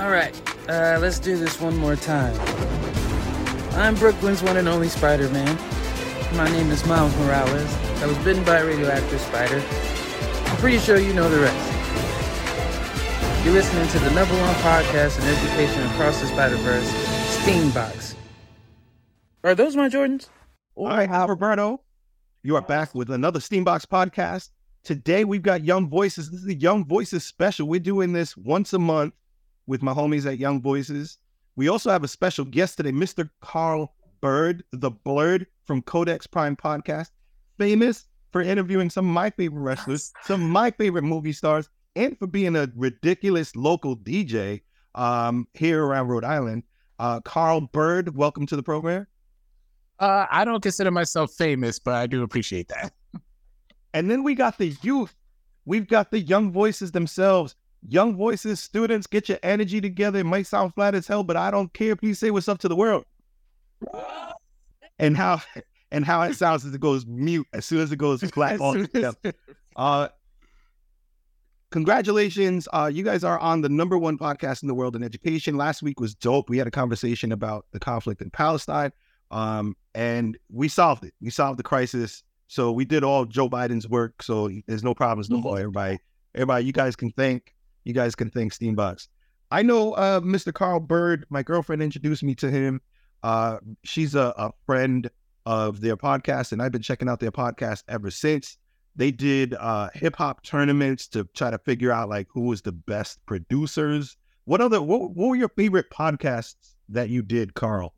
All right, uh, let's do this one more time. I'm Brooklyn's one and only Spider Man. My name is Miles Morales. I was bitten by a radioactive spider. I'm pretty sure you know the rest. You're listening to the number one podcast in education across the Spider Verse, Steambox. Are those my Jordans? All right, Roberto. You are back with another Steambox podcast. Today we've got Young Voices. This is the Young Voices special. We're doing this once a month with my homies at Young Voices. We also have a special guest today, Mr. Carl Byrd, the Blurred from Codex Prime Podcast, famous for interviewing some of my favorite wrestlers, some of my favorite movie stars, and for being a ridiculous local DJ um, here around Rhode Island. Uh, Carl Byrd, welcome to the program. Uh, I don't consider myself famous, but I do appreciate that. And then we got the youth. We've got the young voices themselves. Young voices, students, get your energy together. It might sound flat as hell, but I don't care. Please say what's up to the world. And how and how it sounds as it goes mute as soon as it goes flat. uh, congratulations. Uh, you guys are on the number one podcast in the world in education. Last week was dope. We had a conversation about the conflict in Palestine. Um, and we solved it. We solved the crisis. So we did all Joe Biden's work. So there's no problems no more. Everybody, everybody, you guys can thank you guys can thank Steambox. I know uh, Mr. Carl Byrd. My girlfriend introduced me to him. Uh, she's a, a friend of their podcast, and I've been checking out their podcast ever since. They did uh, hip hop tournaments to try to figure out like who was the best producers. What other what, what were your favorite podcasts that you did, Carl?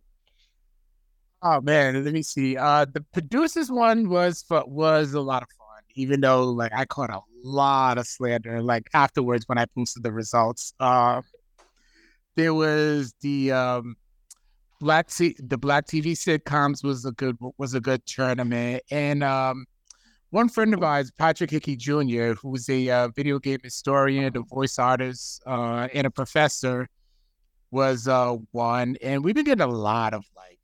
Oh man, let me see. Uh, the producers one was was a lot of fun, even though like I caught a lot of slander. Like afterwards, when I posted the results, uh, there was the um, black T- the black TV sitcoms was a good was a good tournament, and um, one friend of ours, Patrick Hickey Jr., who's a uh, video game historian, a voice artist, uh, and a professor, was uh, one, and we've been getting a lot of like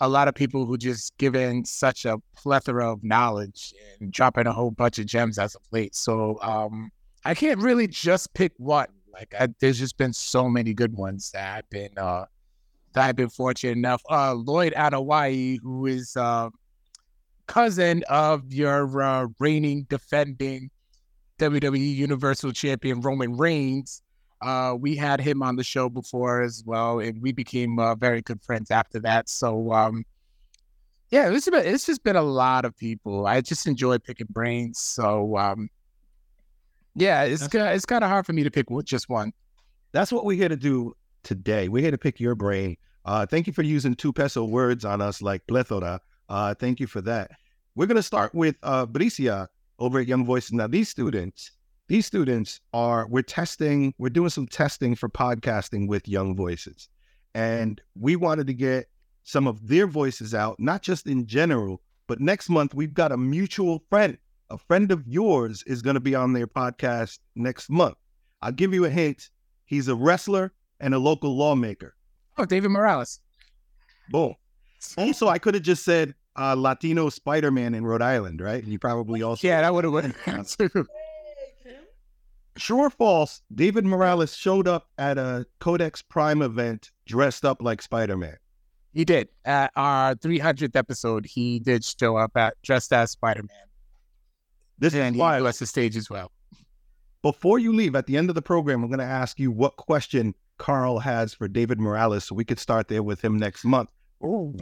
a lot of people who just given such a plethora of knowledge and dropping a whole bunch of gems as of late. So um, I can't really just pick one. Like I, there's just been so many good ones that I've been uh, that I've been fortunate enough. Uh, Lloyd Anoa'i, who is uh, cousin of your uh, reigning defending WWE Universal Champion Roman Reigns, uh, we had him on the show before as well, and we became uh, very good friends after that. So, um, yeah, it's, been, it's just been a lot of people. I just enjoy picking brains. So, um, yeah, it's kind it's kind of hard for me to pick just one. That's what we're here to do today. We're here to pick your brain. Uh, thank you for using two peso words on us like plethora. Uh, thank you for that. We're going to start with uh, Bricia over at Young Voices. Now, these students, these students are we're testing we're doing some testing for podcasting with young voices. And we wanted to get some of their voices out not just in general but next month we've got a mutual friend. A friend of yours is going to be on their podcast next month. I'll give you a hint. He's a wrestler and a local lawmaker. Oh david morales. Boom. Also i could have just said uh, latino spider-man in rhode island right? You probably also yeah that would have True or false, David Morales showed up at a Codex Prime event dressed up like Spider Man. He did. At our 300th episode, he did show up at dressed as Spider Man. This and is why. he was the stage as well. Before you leave, at the end of the program, I'm going to ask you what question Carl has for David Morales so we could start there with him next month. Ooh.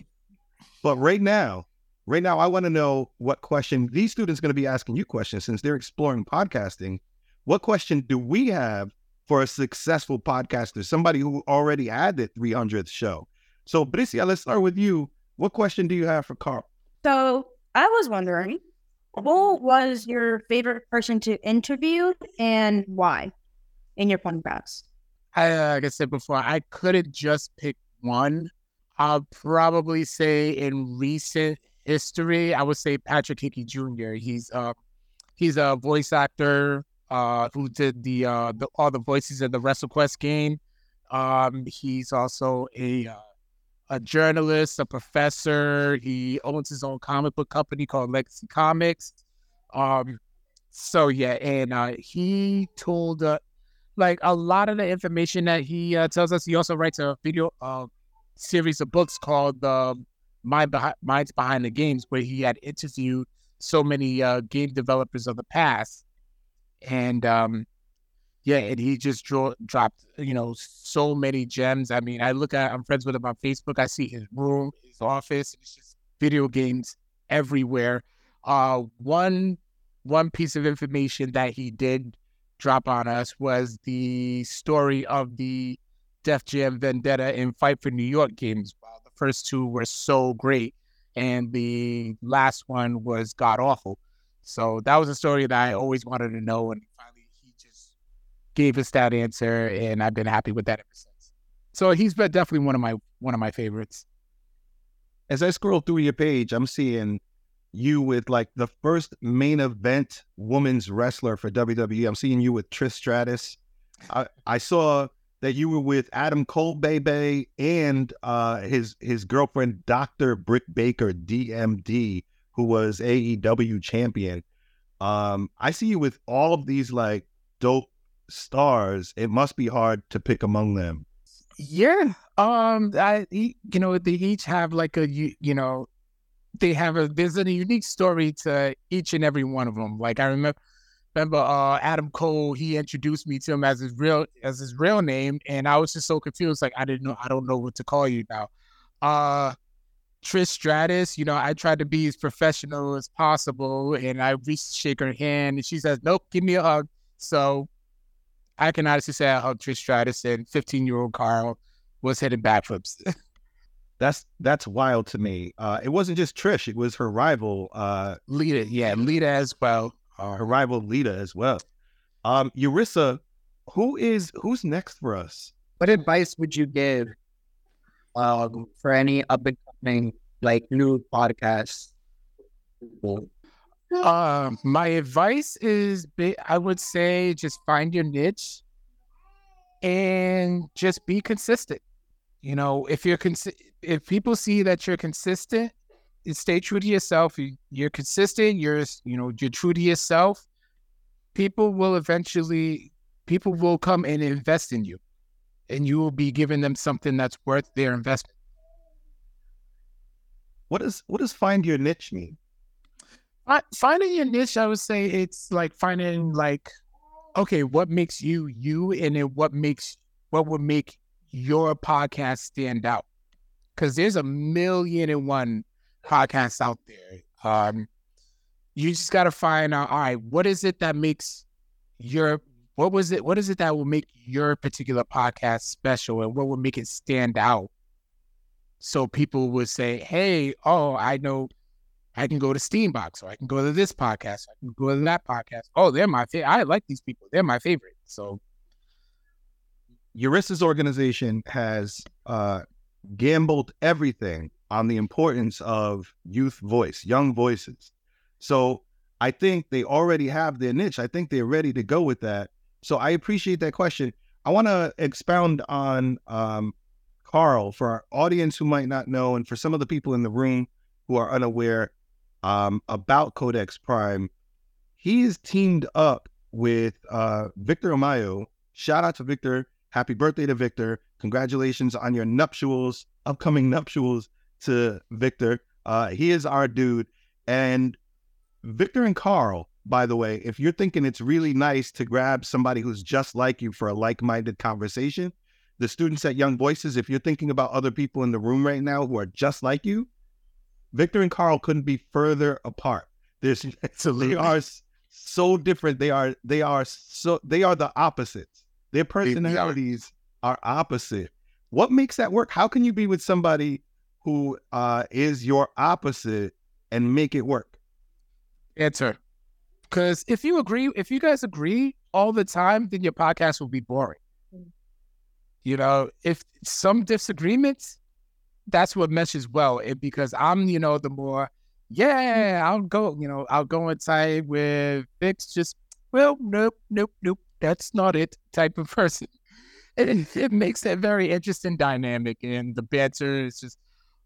But right now, right now, I want to know what question these students are going to be asking you questions since they're exploring podcasting what question do we have for a successful podcaster, somebody who already had the 300th show? So, Bricia, let's start with you. What question do you have for Carl? So, I was wondering, who was your favorite person to interview and why in your podcast? I, uh, like I said before, I couldn't just pick one. I'll probably say in recent history, I would say Patrick Hickey Jr. He's uh, he's a voice actor uh, who did the, uh, the all the voices in the WrestleQuest game. Um, he's also a uh, a journalist, a professor. He owns his own comic book company called Legacy Comics. Um, So yeah, and uh, he told uh, like a lot of the information that he uh, tells us. He also writes a video uh, series of books called uh, Mind Minds Behind the Games, where he had interviewed so many uh, game developers of the past, and um, yeah, and he just draw, dropped you know so many gems. I mean, I look at I'm friends with him on Facebook. I see his room, his office. It's just video games everywhere. Uh, one one piece of information that he did drop on us was the story of the Def Jam Vendetta and Fight for New York games. Wow, the first two were so great, and the last one was god awful. So that was a story that I always wanted to know, and finally he just gave us that answer, and I've been happy with that ever since. So he's been definitely one of my one of my favorites. As I scroll through your page, I'm seeing you with like the first main event women's wrestler for WWE. I'm seeing you with Trish Stratus. I, I saw that you were with Adam Cole Baby and uh, his his girlfriend Dr. Britt Baker DMD, who was AEW champion. Um, I see you with all of these like dope stars. It must be hard to pick among them. Yeah. Um, I you know they each have like a you, you know they have a there's a unique story to each and every one of them. Like I remember remember uh, Adam Cole, he introduced me to him as his real as his real name, and I was just so confused. Like I didn't know, I don't know what to call you now. Uh, Trish Stratus, you know, I tried to be as professional as possible, and I reached to shake her hand, and she says, "Nope, give me a hug." So I can honestly say I hugged Trish Stratus, and 15 year old Carl was hitting backflips. That's that's wild to me. Uh, it wasn't just Trish; it was her rival, uh, Lita. Yeah, Lita as well. Uh, her rival Lita as well. Um, Eurissa, who is who's next for us? What advice would you give um, for any up and coming like new podcasts? Uh, my advice is, I would say, just find your niche and just be consistent. You know, if you're cons- if people see that you're consistent, stay true to yourself. You're consistent. You're you know you're true to yourself. People will eventually people will come and invest in you, and you will be giving them something that's worth their investment. What does what does find your niche mean? Uh, finding your niche, I would say it's like finding like, okay, what makes you you, and then what makes what would make your podcast stand out because there's a million and one podcasts out there. Um, you just got to find out. All right, what is it that makes your what was it? What is it that will make your particular podcast special, and what will make it stand out? So people would say, "Hey, oh, I know." I can go to Steambox or I can go to this podcast. I can go to that podcast. Oh, they're my favorite. I like these people. They're my favorite. So Eurissa's organization has uh, gambled everything on the importance of youth voice, young voices. So I think they already have their niche. I think they're ready to go with that. So I appreciate that question. I want to expound on um, Carl for our audience who might not know, and for some of the people in the room who are unaware um, about Codex Prime. He is teamed up with uh, Victor Amayo. Shout out to Victor. Happy birthday to Victor. Congratulations on your nuptials, upcoming nuptials to Victor. Uh, he is our dude. And Victor and Carl, by the way, if you're thinking it's really nice to grab somebody who's just like you for a like minded conversation, the students at Young Voices, if you're thinking about other people in the room right now who are just like you, Victor and Carl couldn't be further apart. There's they are so different. They are they are so they are the opposites. Their personalities are opposite. What makes that work? How can you be with somebody who uh, is your opposite and make it work? Answer. Because if you agree, if you guys agree all the time, then your podcast will be boring. You know, if some disagreements, that's what meshes well. It, because I'm, you know, the more, yeah, I'll go, you know, I'll go inside with Vix, just, well, nope, nope, nope, that's not it type of person it, it makes a very interesting dynamic, and the banter is just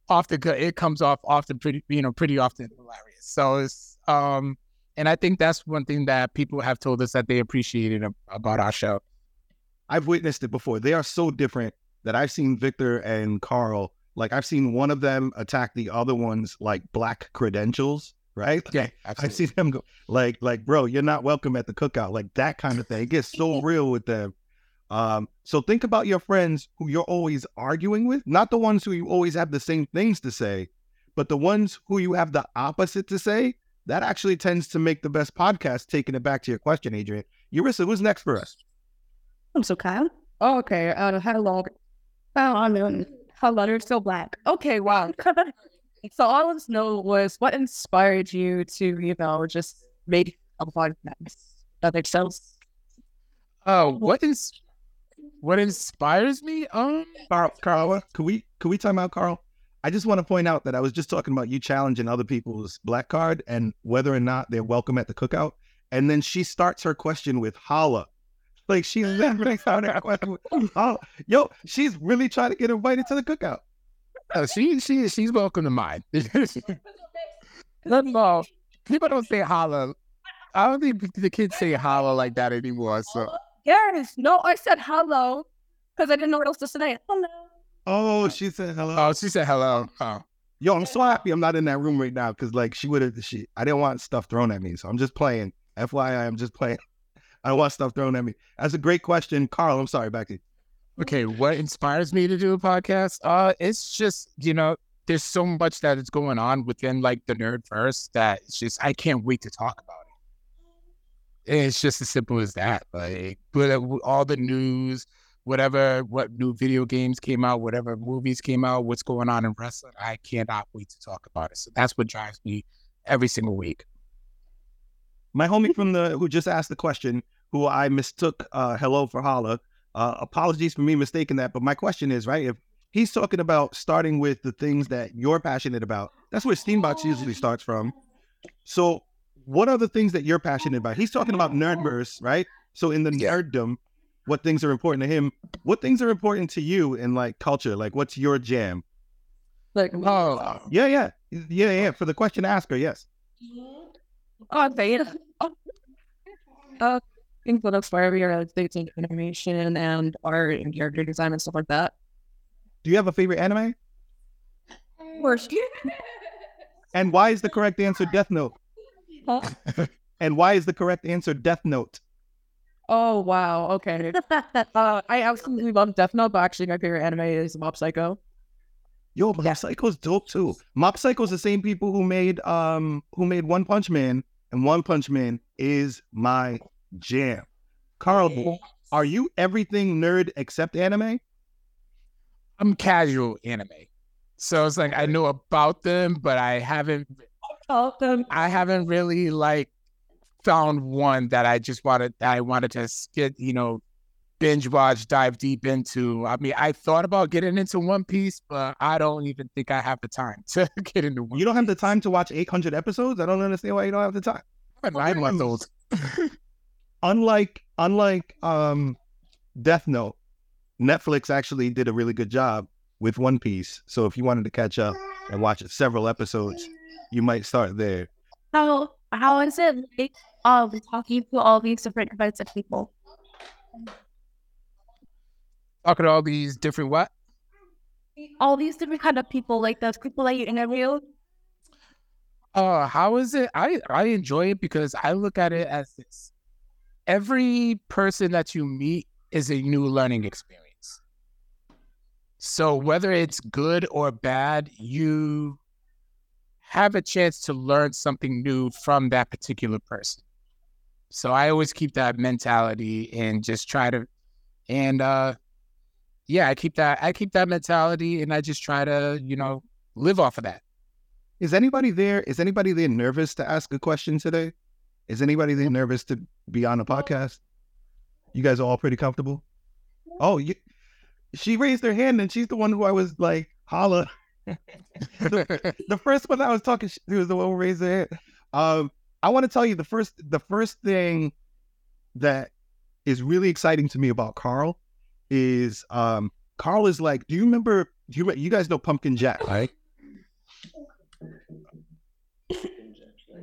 often it comes off often pretty you know pretty often hilarious. So it's um And I think that's one thing that people have told us that they appreciated about our show. I've witnessed it before. They are so different that I've seen Victor and Carl. Like I've seen one of them attack the other one's like black credentials, right? Yeah, I've seen them go like like bro, you're not welcome at the cookout, like that kind of thing. It gets so real with them. Um, so think about your friends who you're always arguing with, not the ones who you always have the same things to say, but the ones who you have the opposite to say. That actually tends to make the best podcast. Taking it back to your question, Adrian, Eurissa, who's next for us? I'm so Kyle. Oh, okay. Uh, how long? Oh, I mean, how long are still black? Okay, wow. so all I want to know was what inspired you to, you know, just make a podcast. That makes sense. Oh, what is what inspires me? Um, Carl, Carl, could we could we time out, Carl? I just want to point out that I was just talking about you challenging other people's black card and whether or not they're welcome at the cookout. And then she starts her question with holla. Like she's never started her question with holla. Yo, she's really trying to get invited to the cookout. oh, she she she's welcome to mine. no, people don't say holla. I don't think the kids say holla like that anymore. So Yes. No, I said hello because I didn't know what else to say. Hello. Oh, she said hello. oh, she said hello. Oh, Yo, I'm so happy I'm not in that room right now because like she would have she I didn't want stuff thrown at me. So I'm just playing. FYI, I'm just playing. I don't want stuff thrown at me. That's a great question. Carl, I'm sorry, back to you. okay. What inspires me to do a podcast? Uh, it's just you know, there's so much that is going on within like the nerd verse that it's just I can't wait to talk about it. It's just as simple as that. Like, but uh, all the news, whatever, what new video games came out, whatever movies came out, what's going on in wrestling, I cannot wait to talk about it. So that's what drives me every single week. my homie from the who just asked the question, who I mistook uh, hello for holla. Uh, apologies for me mistaking that, but my question is right if he's talking about starting with the things that you're passionate about, that's where Steambox usually starts from. So, what are the things that you're passionate about? He's talking about nerdverse, right? So, in the Yeah. nerddom, what things are important to him? What things are important to you in like culture? Like, what's your jam? Like, Oh, Yeah, yeah, yeah, yeah. For the question asker, yes. oh, they, uh, things that inspire me are like things in animation and art and character design and stuff like that. Do you have a favorite anime? Worst. And why is the correct answer Death Note? Huh? And why is the correct answer Death Note? Oh wow. Okay. Uh, I absolutely love Death Note, but actually my favorite anime is Mob Psycho. Yo, Mob Psycho's dope too. Mob Psycho's the same people who made um who made One Punch Man, and One Punch Man is my jam. Carl, are you everything nerd except anime? I'm casual anime. So it's like I know about them, but I haven't Oh, um, I haven't really like found one that I just wanted I wanted to get, you know, binge watch, dive deep into. I mean, I thought about getting into One Piece, but I don't even think I have the time to get into one. You don't have the time to watch 800 episodes? I don't understand why you don't have the time. I'm nine months old. Unlike unlike um Death Note, Netflix actually did a really good job with One Piece. So if you wanted to catch up and watch several episodes, you might start there. How how is it like um talking to all these different kinds of people? Talking to all these different what? All these different kind of people, like those people that you interview. Uh, how is it? I I enjoy it because I look at it as this. Every person that you meet is a new learning experience. So whether it's good or bad, you have a chance to learn something new from that particular person. So I always keep that mentality and just try to and uh yeah, I keep that I keep that mentality and I just try to, you know, live off of that. Is anybody there? Is anybody there nervous to ask a question today? Is anybody nervous to be on a podcast? You guys are all pretty comfortable? Oh, you, she raised her hand and she's the one who I was like, holla. the first one I was talking to was the one who raised her hand. Um, I want to tell you the first the first thing that is really exciting to me about Carl is um Carl is like, do you remember do you you guys know Pumpkin Jack, right?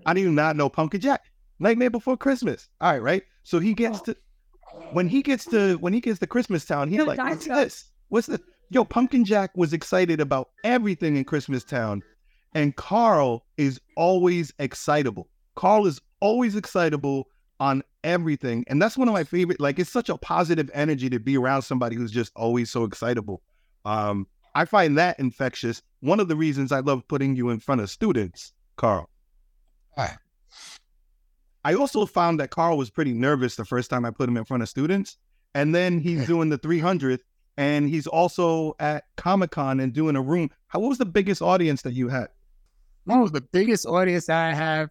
I do not know Pumpkin Jack. Nightmare Before Christmas. All right, right. So he gets to when he gets to when he gets to Christmas Town, he's No, like, "What's Side. this? What's this?" Yo, Pumpkin Jack was excited about everything in Christmas Town, and Carl is always excitable. Carl is always excitable on everything, and that's one of my favorite. Like, it's such a positive energy to be around somebody who's just always so excitable. Um, I find that infectious. One of the reasons I love putting you in front of students, Carl. Ah. I also found that Carl was pretty nervous the first time I put him in front of students. And then he's doing the 300th and he's also at Comic Con and doing a room. How, what was the biggest audience that you had? Oh, the biggest audience I have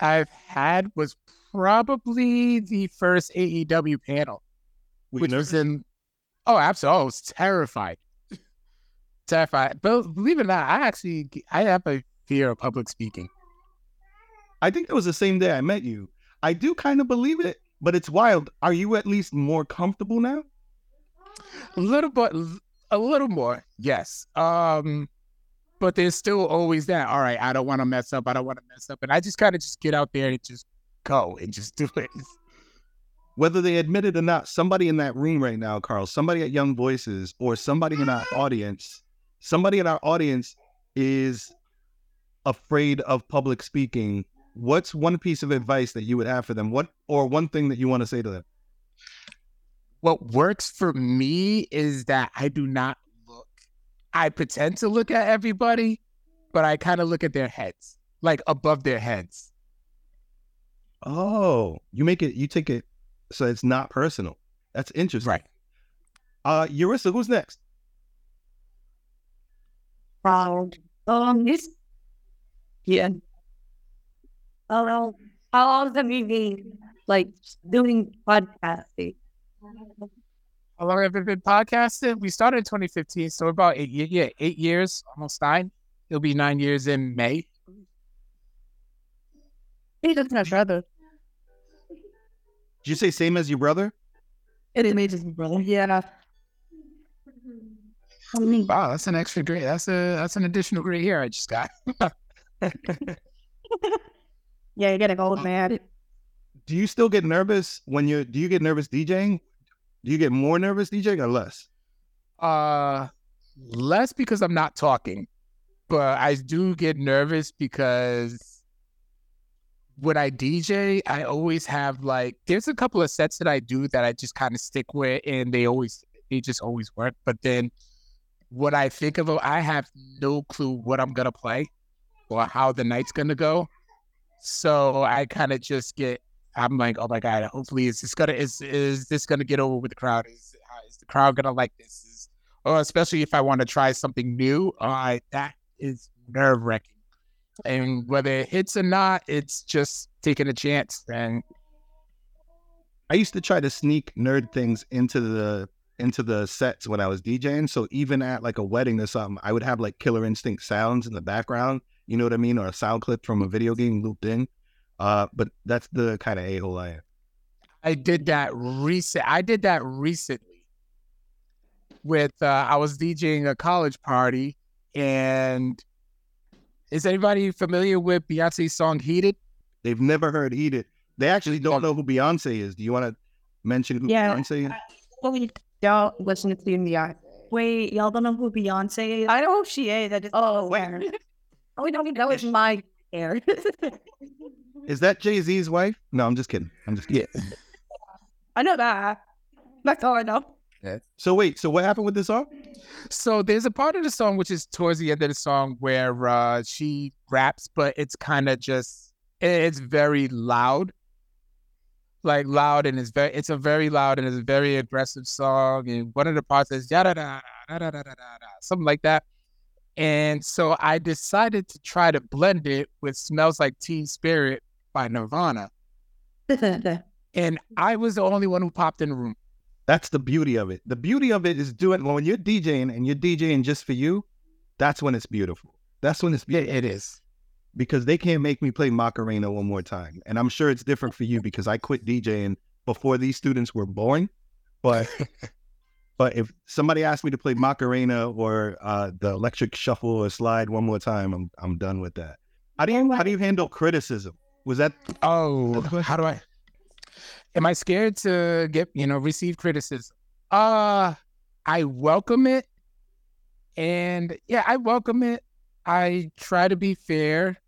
I've had was probably the first AEW panel, you which nervous? was in. Oh, absolutely! I was terrified, terrified. But believe it or not, I actually I have a fear of public speaking. I think it was the same day I met you. I do kind of believe it, but it's wild. Are you at least more comfortable now? A little bit, a little more, yes. Um, but there's still always that. All right, I don't want to mess up. I don't want to mess up, and I just kind of just get out there and just go and just do it. Whether they admit it or not, somebody in that room right now, Carl, somebody at Young Voices or somebody in our audience, somebody in our audience is afraid of public speaking. What's one piece of advice that you would have for them? What or one thing that you want to say to them? what works for me is that I do not look. I pretend to look at everybody, but I kind of look at their heads, like above their heads. Oh, you make it you take it so it's not personal. That's interesting. Right. Uh Eurissa, who's next? Wow. Um, this. Yeah. Oh, how long have you been like doing podcasting? How long have we been podcasting? We started in 2015, so about eight, ye- yeah, eight years, almost nine. It'll be nine years in May. He doesn't have brother. Did you say same as your brother? It is his brother. Yeah. I mean, Wow, that's an extra grade. That's a that's an additional grade here I just got. yeah, you're getting old, man. Do you still get nervous when you're do you get nervous DJing? Do you get more nervous DJing or less? Uh, less because I'm not talking, but I do get nervous because when I DJ, I always have like there's a couple of sets that I do that I just kind of stick with, and they always they just always work. But then what I think of I have no clue what I'm gonna play or how the night's gonna go. So I kind of just get. I'm like, oh my god! Hopefully, is this gonna is is this gonna get over with the crowd? Is uh, is the crowd gonna like this? Is or especially if I want to try something new, uh, that is nerve wracking. And whether it hits or not, it's just taking a chance. And I used to try to sneak nerd things into the into the sets when I was DJing. So even at like a wedding or something, I would have like Killer Instinct sounds in the background. You know what I mean, or a sound clip from a video game looped in. Uh, but that's the kind of a hole I am. I did that recent. I did that recently with uh, I was DJing a college party, and is anybody familiar with Beyonce's song "Heated"? They've never heard "Eat It." They actually don't know who Beyonce is. Do you want to mention who Yeah. Beyonce is? Wait, Don't listen to the eye. wait, y'all don't know who Beyonce is? I don't know who she is. I just Oh, where. Oh, we don't even that was my hair. Is that Jay Z's wife? No, I'm just kidding. I'm just kidding. Yeah. I know that. That's all I know. Yeah. So wait, so what happened with this song? So there's a part of the song which is towards the end of the song where uh, she raps, but it's kind of just it's very loud, like loud, and it's very it's a very loud and it's a very aggressive song. And one of the parts is yada da da da da da da, da something like that. And so I decided to try to blend it with "Smells Like Teen Spirit" by Nirvana, and I was the only one who popped in the room. That's the beauty of it. The beauty of it is doing when you're DJing and you're DJing just for you. That's when it's beautiful. That's when it's Yeah, beautiful it is. because they can't make me play Macarena one more time. And I'm sure it's different for you because I quit DJing before these students were born. But but if somebody asked me to play Macarena or uh, the Electric Shuffle or Slide one more time, I'm I'm done with that. How do you how do you handle criticism? Was that Oh, how do I? Am I scared to get you know receive criticism? Uh I welcome it, and yeah, I welcome it. I try to be fair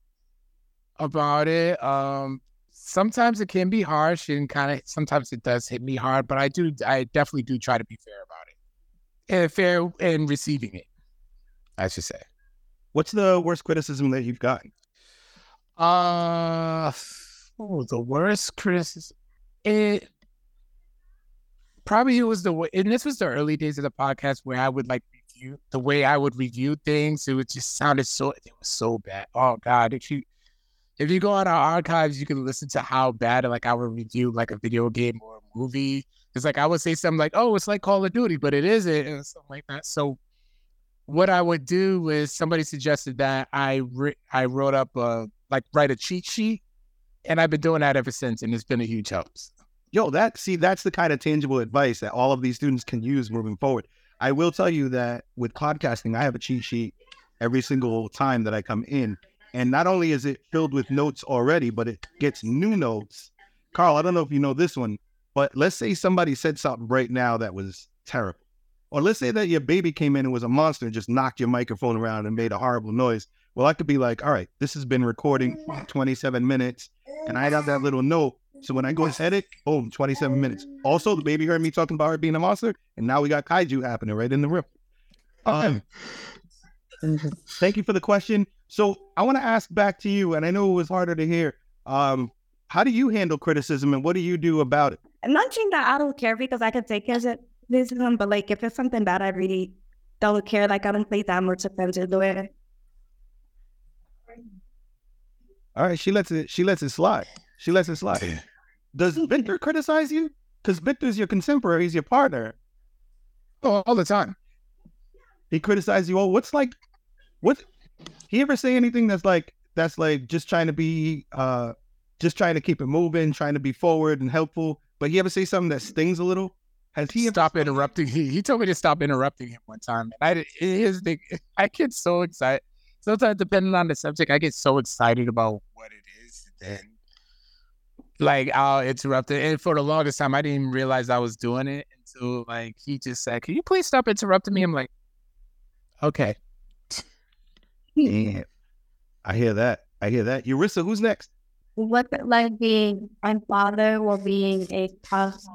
about it. Um, sometimes it can be harsh, and kind of sometimes it does hit me hard, but I do, I definitely do try to be fair about it, and fair in receiving it. I should say. what's the worst criticism that you've gotten? Uh, oh, the worst criticism. It probably it was the way, and this was the early days of the podcast where I would like review the way I would review things. It would just sounded so it was so bad. Oh God, if you if you go on our archives, you can listen to how bad like I would review like a video game or a movie. It's like I would say something like, "Oh, it's like Call of Duty," but it isn't, and something like that. So what I would do is somebody suggested that I re- I wrote up a like write a cheat sheet, and I've been doing that ever since, and it's been a huge help. Yo, that see, that's the kind of tangible advice that all of these students can use moving forward. I will tell you that with podcasting, I have a cheat sheet every single time that I come in. And not only is it filled with notes already, but it gets new notes. Carl, I don't know if you know this one, but let's say somebody said something right now that was terrible. Or let's say that your baby came in and was a monster and just knocked your microphone around and made a horrible noise. Well, I could be like, all right, this has been recording 27 minutes, and I got that little note. So when I go to edit, boom, 27 minutes. Also, the baby heard me talking about her being a monster, and now we got kaiju happening right in the room. Um, thank you for the question. So I want to ask back to you, and I know it was harder to hear. Um, how do you handle criticism, and what do you do about it? I'm not saying that I don't care because I can take care of it, criticism, but like if it's something that I really don't care, like I don't pay that much attention to it. All right, she lets it. She lets it slide. She lets it slide. Does Victor criticize you? Because Victor's your contemporary. He's your partner. Oh, all the time. He criticizes you. Oh, what's like? What? He ever say anything that's like that's like just trying to be, uh just trying to keep it moving, trying to be forward and helpful? But he ever say something that stings a little? Has he ever stop interrupting. He, he told me to stop interrupting him one time. And I here's the I get so excited. Sometimes depending on the subject, I get so excited about what it is. Then like I'll interrupt it. And for the longest time I didn't even realize I was doing it until like he just said, Can you please stop interrupting me? I'm like, Okay. Yeah. I hear that. I hear that. Eurissa, who's next? What's it like being a father or being a pastor?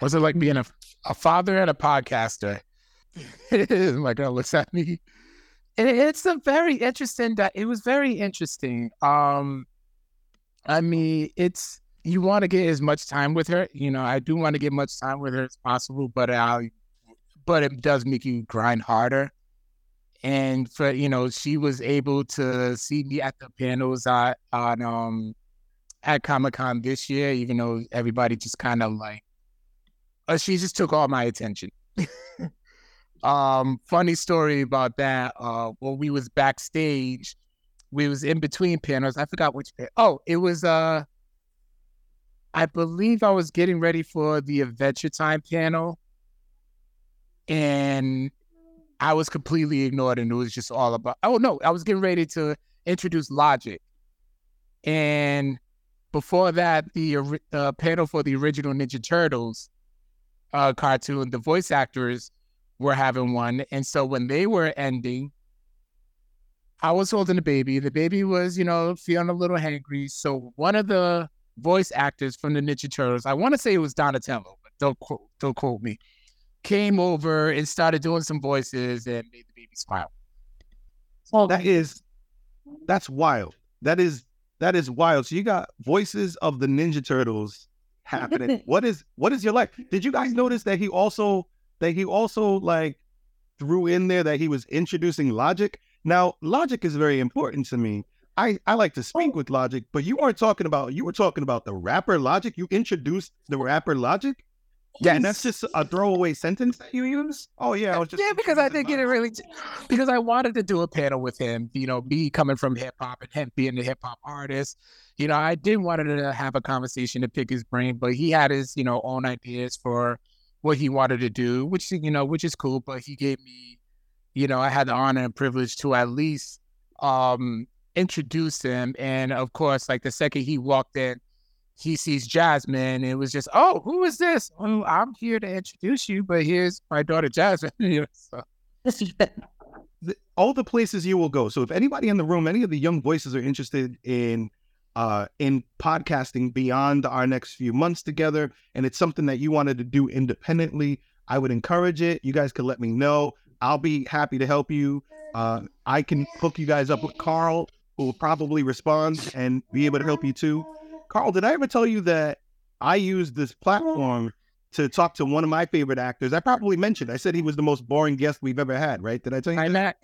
What's it like being a, a father and a podcaster? My girl looks at me. And it's a very interesting that it was very interesting. Um I mean, it's you want to get as much time with her. You know, I do want to get much time with her as possible, but I but it does make you grind harder. And for you know, she was able to see me at the panels at on um at Comic Con this year, even though everybody just kind of like uh, she just took all my attention. um, funny story about that. Uh, when we was backstage, we was in between panels. I forgot which. pan- Oh, it was uh, I believe I was getting ready for the Adventure Time panel, and I was completely ignored, and it was just all about. Oh no, I was getting ready to introduce Logic, and before that, the uh, panel for the original Ninja Turtles uh, cartoon, the voice actors were having one. And so when they were ending, I was holding the baby. The baby was, you know, feeling a little hangry. So one of the voice actors from the Ninja Turtles, I want to say it was Donatello, but don't quote, don't quote me, came over and started doing some voices and made the baby smile. Oh, That is that's wild. That is that is wild. So you got voices of the Ninja Turtles happening. what is what is your life? Did you guys notice that he also that he also like threw in there that he was introducing Logic? Now, Logic is very important to me. I, I like to speak with Logic, but you weren't talking about you were talking about the rapper Logic. You introduced the rapper Logic. Yeah, and that's just a throwaway sentence that you use. Oh yeah, I was just yeah, because I did get it really, because I wanted to do a panel with him. You know, me coming from hip hop and him being a hip hop artist. You know, I did wanted to have a conversation to pick his brain, but he had his you know own ideas for what he wanted to do, which you know, which is cool. But he gave me, you know, I had the honor and privilege to at least um introduced him, and of course, like the second he walked in, he sees Jasmine. It was just, oh, who is this? Oh, I'm here to introduce you, but here's my daughter Jasmine. So- the, all the places you will go. So if anybody in the room, any of the young voices are interested in uh in podcasting beyond our next few months together, and it's something that you wanted to do independently, I would encourage it. You guys could let me know. I'll be happy to help you. Uh, I can hook you guys up with Carl, who will probably respond and be able to help you too. Carl, did I ever tell you that I used this platform to talk to one of my favorite actors? I probably mentioned. I said he was the most boring guest we've ever had, right? Did I tell you? Hi, that? Mac.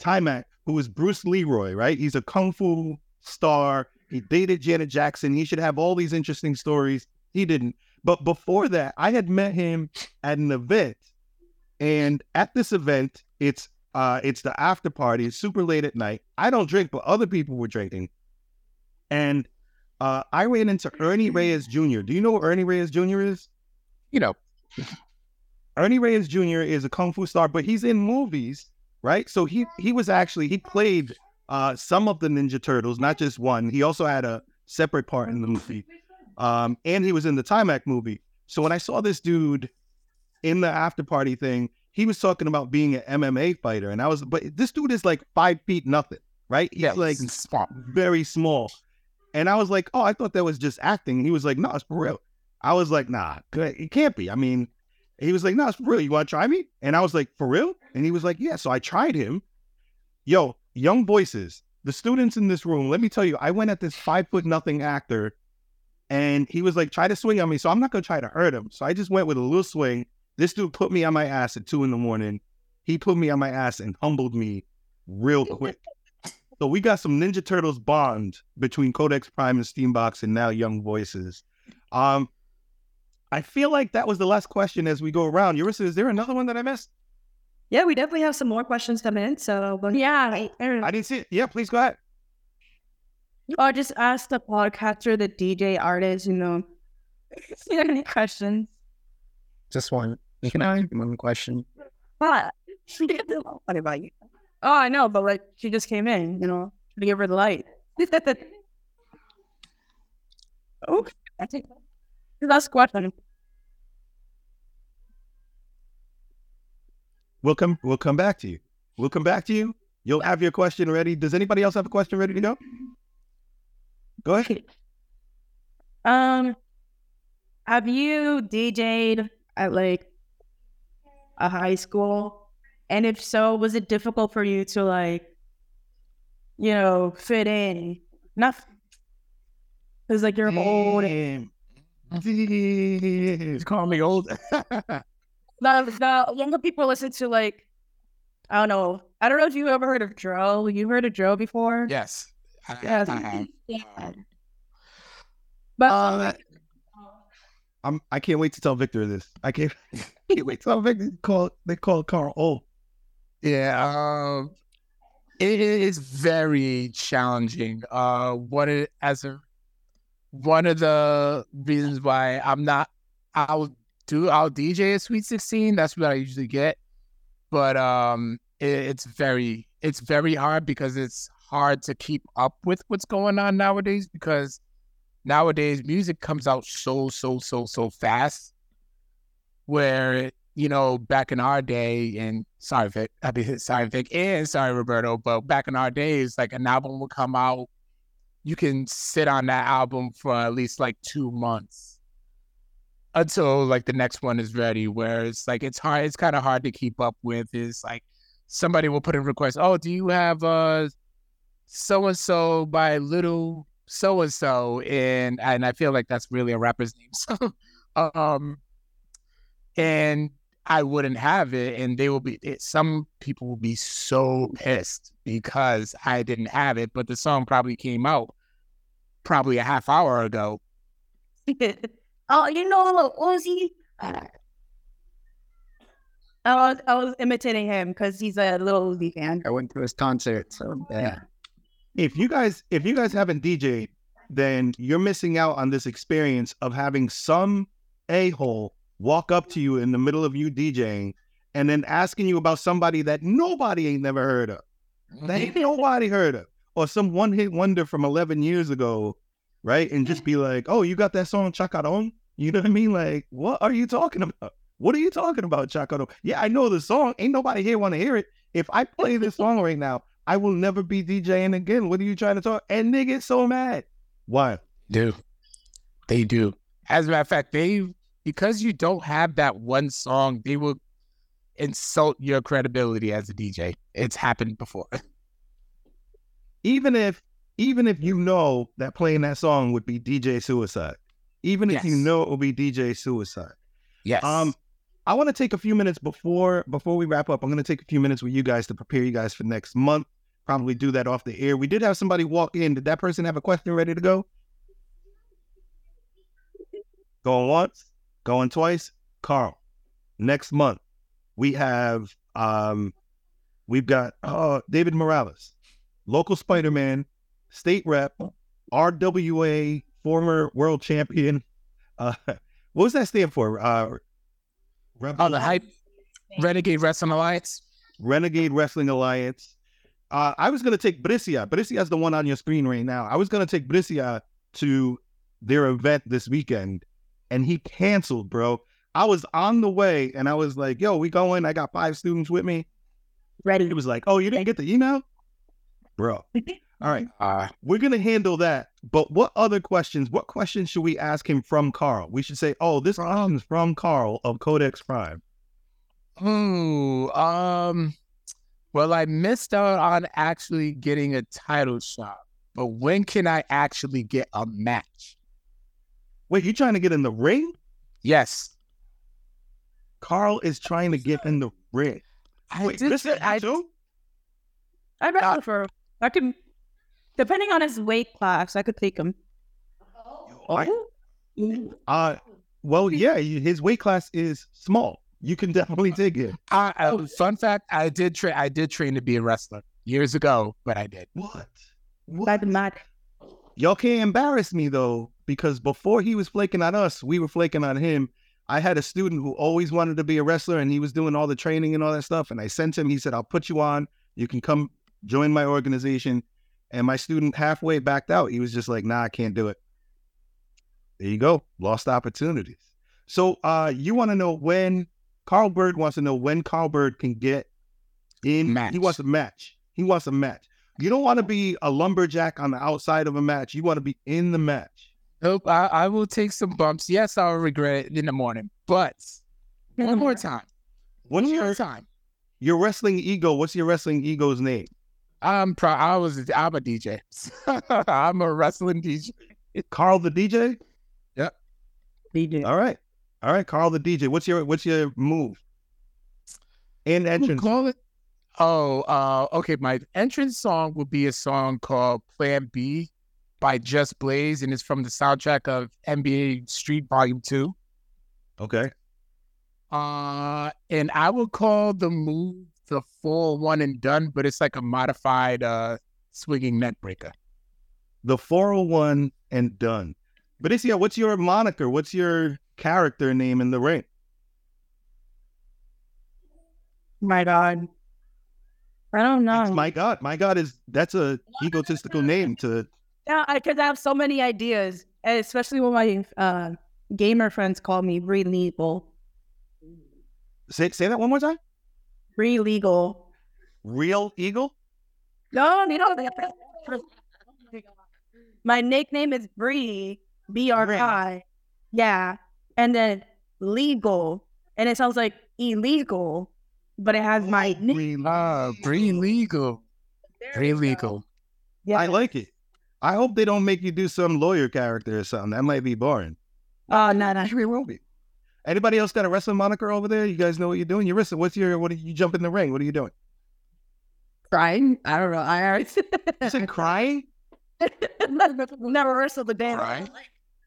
Taimak, who is Bruce Leroy, right? He's a kung fu star. He dated Janet Jackson. He should have all these interesting stories. He didn't. But before that, I had met him at an event. And at this event, it's uh it's the after party, it's super late at night. I don't drink, but other people were drinking. And uh I ran into Ernie Reyes Jr. Do you know what Ernie Reyes Jr. is? You know, Ernie Reyes Jr. is a kung fu star, but he's in movies, right? So he he was actually he played uh some of the Ninja Turtles, not just one. He also had a separate part in the movie. Um, and he was in the Taimak movie. So when I saw this dude in the after party thing, he was talking about being an MMA fighter, and I was, but this dude is like five feet nothing, right? He's yeah, like swamp. very small. And I was like, oh, I thought that was just acting. And he was like, no, it's for real. I was like, nah, it can't be. I mean, he was like, no, it's for real. You want to try me? And I was like, for real? And he was like, yeah. So I tried him. Yo, young voices, the students in this room, let me tell you, I went at this five foot nothing actor and he was like, try to swing on me. So I'm not going to try to hurt him. So I just went with a little swing. This dude put me on my ass at two in the morning. He put me on my ass and humbled me real quick. So we got some Ninja Turtles bond between Codex Prime and Steambox and now Young Voices. Um, I feel like that was the last question as we go around. Eurissa, is there another one that I missed? Yeah, we definitely have some more questions come in. So, but yeah, I, I didn't see it. Yeah, please go ahead. or just ask the podcaster, the DJ artist, you know, you have any questions. Just one. Can I one question? But what about you? Oh, I know, but like she just came in, you know, to give her the light. okay, I think last question. We'll come. We'll come back to you. We'll come back to you. You'll have your question ready. Does anybody else have a question ready to go? Go ahead. Um, have you DJ'd at like a high school? And if so, was it difficult for you to like, you know, fit in? Not because like you're old. Damn. He's calling me old. The, the younger people listen to like, I don't know. I don't know if you ever heard of Dro. You heard of Dro before? yes. I, Yes. I. Yeah. But Uh, I'm. I can't wait to tell Victor this. I can't. can't wait to tell Victor. Call. They call Carl old. Yeah, um, it is very challenging. Uh, what it as a one of the reasons why I'm not, I'll do, I'll DJ a Sweet Sixteen. That's what I usually get, but um, it, it's very, it's very hard because it's hard to keep up with what's going on nowadays because nowadays music comes out so, so, so, so fast. Where you know, back in our day, and sorry, Vic, I mean, sorry, Vic, and sorry, Roberto, but back in our days, like an album would come out, you can sit on that album for at least like two months until like the next one is ready. Whereas, like, it's hard, it's kind of hard to keep up with. Is like somebody will put in request, oh, do you have uh so and so by little so and so, and and I feel like that's really a rapper's name. So, um, and I wouldn't have it, and they will be. It, some people will be so pissed because I didn't have it, but the song probably came out probably a half hour ago. oh, you know, Uzi. I was I was imitating him because he's a little Uzi fan. I went to his concert, so yeah. If you guys, if you guys haven't DJed, then you're missing out on this experience of having some a hole walk up to you in the middle of you DJing and then asking you about somebody that nobody ain't never heard of. That ain't nobody heard of. or some one hit wonder from 11 years ago, right? And just be like, oh, you got that song Chacarron? You know what I mean? Like, what are you talking about? What are you talking about, Chacarron? Yeah, I know the song. Ain't nobody here want to hear it. If I play this song right now, I will never be DJing again. What are you trying to talk? And they get so mad. Why? do. They do. As a matter of fact, they because you don't have that one song, they will insult your credibility as a DJ. It's happened before. Even if even if you know that playing that song would be DJ suicide. Even if you know it will be DJ suicide. Yes. Um, I want to take a few minutes before before we wrap up. I'm going to take a few minutes with you guys to prepare you guys for next month. Probably do that off the air. We did have somebody walk in. Did that person have a question ready to go? Going once, going twice. Carl, next month we have um, we've got uh David Morales, local Spider-Man, state rep, RWA former world champion. Uh, what was that stand for? Uh, Rebel- oh, the hype Renegade Wrestling Alliance. Renegade Wrestling Alliance. Uh, I was gonna take Brescia. Brescia is the one on your screen right now. I was gonna take Brescia to their event this weekend, and he canceled, bro. I was on the way, and I was like, "Yo, we going?" I got five students with me. Ready. He was like, "Oh, you didn't get the email, bro." All right, Uh, we're gonna handle that. But what other questions? What questions should we ask him from Carl? We should say, "Oh, this question's from Carl of Codex Prime." ooh, um, well, I missed out on actually getting a title shot, but when can I actually get a match? Wait, you trying to get in the ring? Yes. Carl is trying to get in the ring. I Wait, did this say- I, too? I'd rather for I could depending on his weight class, I could take him. I- uh, well, yeah, his weight class is small. You can definitely take him. I, I- fun fact, I did train. I did train to be a wrestler years ago, but I did. What? What? By the mat. Y'all can't embarrass me though, because before he was flaking on us, we were flaking on him. I had a student who always wanted to be a wrestler and he was doing all the training and all that stuff. And I sent him, he said, I'll put you on. You can come join my organization. And my student halfway backed out. He was just like, nah, I can't do it. There you go. Lost opportunities. So uh you want to know when Carl Byrd wants to know when Carl Byrd can get in Match. he wants a match. He wants a match. You don't want to be a lumberjack on the outside of a match. You want to be in the match. Nope. I, I will take some bumps. Yes, I'll regret it in the morning, but one more time. What's One more your time. your wrestling ego? What's your wrestling ego's name? I'm proud. I was. I'm a DJ. I'm a wrestling DJ. Carl the DJ? Yeah dj. All right. All right, Carl the DJ. What's your what's your move? And We'll entrance. Call it. Oh, uh, okay. My entrance song will be a song called Plan B by Just Blaze, and it's from the soundtrack of NBA Street Volume 2. Okay. Uh, and I would call the move the full one and done, but it's like a modified uh swinging neckbreaker. The 401 and done. But it's yeah, what's your moniker? What's your character name in the ring? My God. I don't know. It's my God. My God is that's a egotistical name to Yeah, because I, have so many ideas, especially when my uh, gamer friends call me Bri Legal. say say that one more time. Bri Legal. Real eagle? No, you know. My nickname is Bri, B R I. Yeah. And then legal. And it sounds like illegal, but it has my nickname. Uh, Bri Legal. Bri Legal. Yeah. I like it. I hope they don't make you do some lawyer character or something. That might be boring. Uh, oh, no, no. Actually, it won't be. Anybody else got a wrestling moniker over there? You guys know what you're doing? You're wrestling. What's your? What? Are you jump in the ring? What are you doing? Crying? I don't know. I already said crying? never wrestled a day. Crying?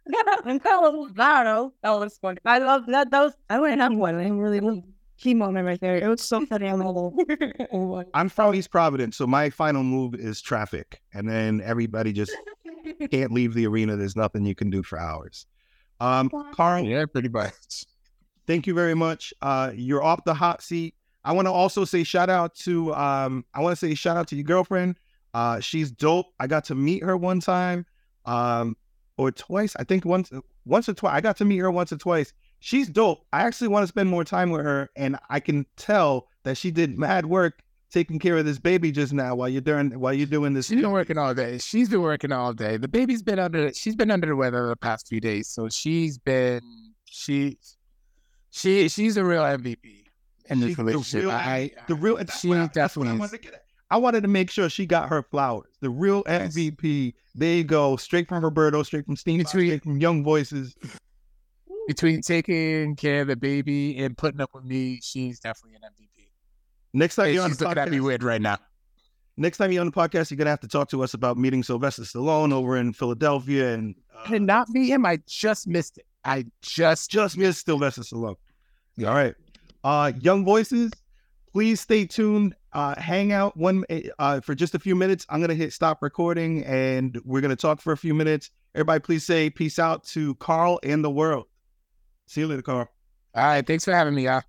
I don't know. That was funny. I love that. Those. I went on one. I didn't really love key moment right there. It was so funny. I'm like, I'm from East Providence, so my final move is traffic, and then everybody just can't leave the arena. There's nothing you can do for hours. Um, Carl, Yeah, pretty much. thank you very much. Uh, you're off the hot seat. I want to also say shout out to um, I want to say shout out to your girlfriend. Uh, she's dope. I got to meet her one time, um, or twice. I think once, once or twice. I got to meet her once or twice. She's dope. I actually want to spend more time with her, and I can tell that she did mad work taking care of this baby just now while you're doing while you're doing this. She's been working all day. She's been working all day. The baby's been under. She's been under the weather the past few days, so she's been she she she's a real MVP in this She's the relationship. real- I the real. She what I, that's what I definitely wanted to get at. I wanted to make sure she got her flowers. The real. MVP. There you go. Straight from Roberto, straight from Steam, straight from Young Voices. Between taking care of the baby and putting up with me, she's definitely an MVP. Next time Hey, you're on the at me podcast, weird right now. next time you're on the podcast, you're gonna have to talk to us about meeting Sylvester Stallone over in Philadelphia and I uh, did not meet him. I just missed it. I just just missed Sylvester Stallone. All right. Uh Young Voices, please stay tuned. Uh hang out one uh for just a few minutes. I'm gonna hit stop recording and we're gonna talk for a few minutes. Everybody please say peace out to Carl and the world. See you later, Carl. all right. Thanks for having me, y'all.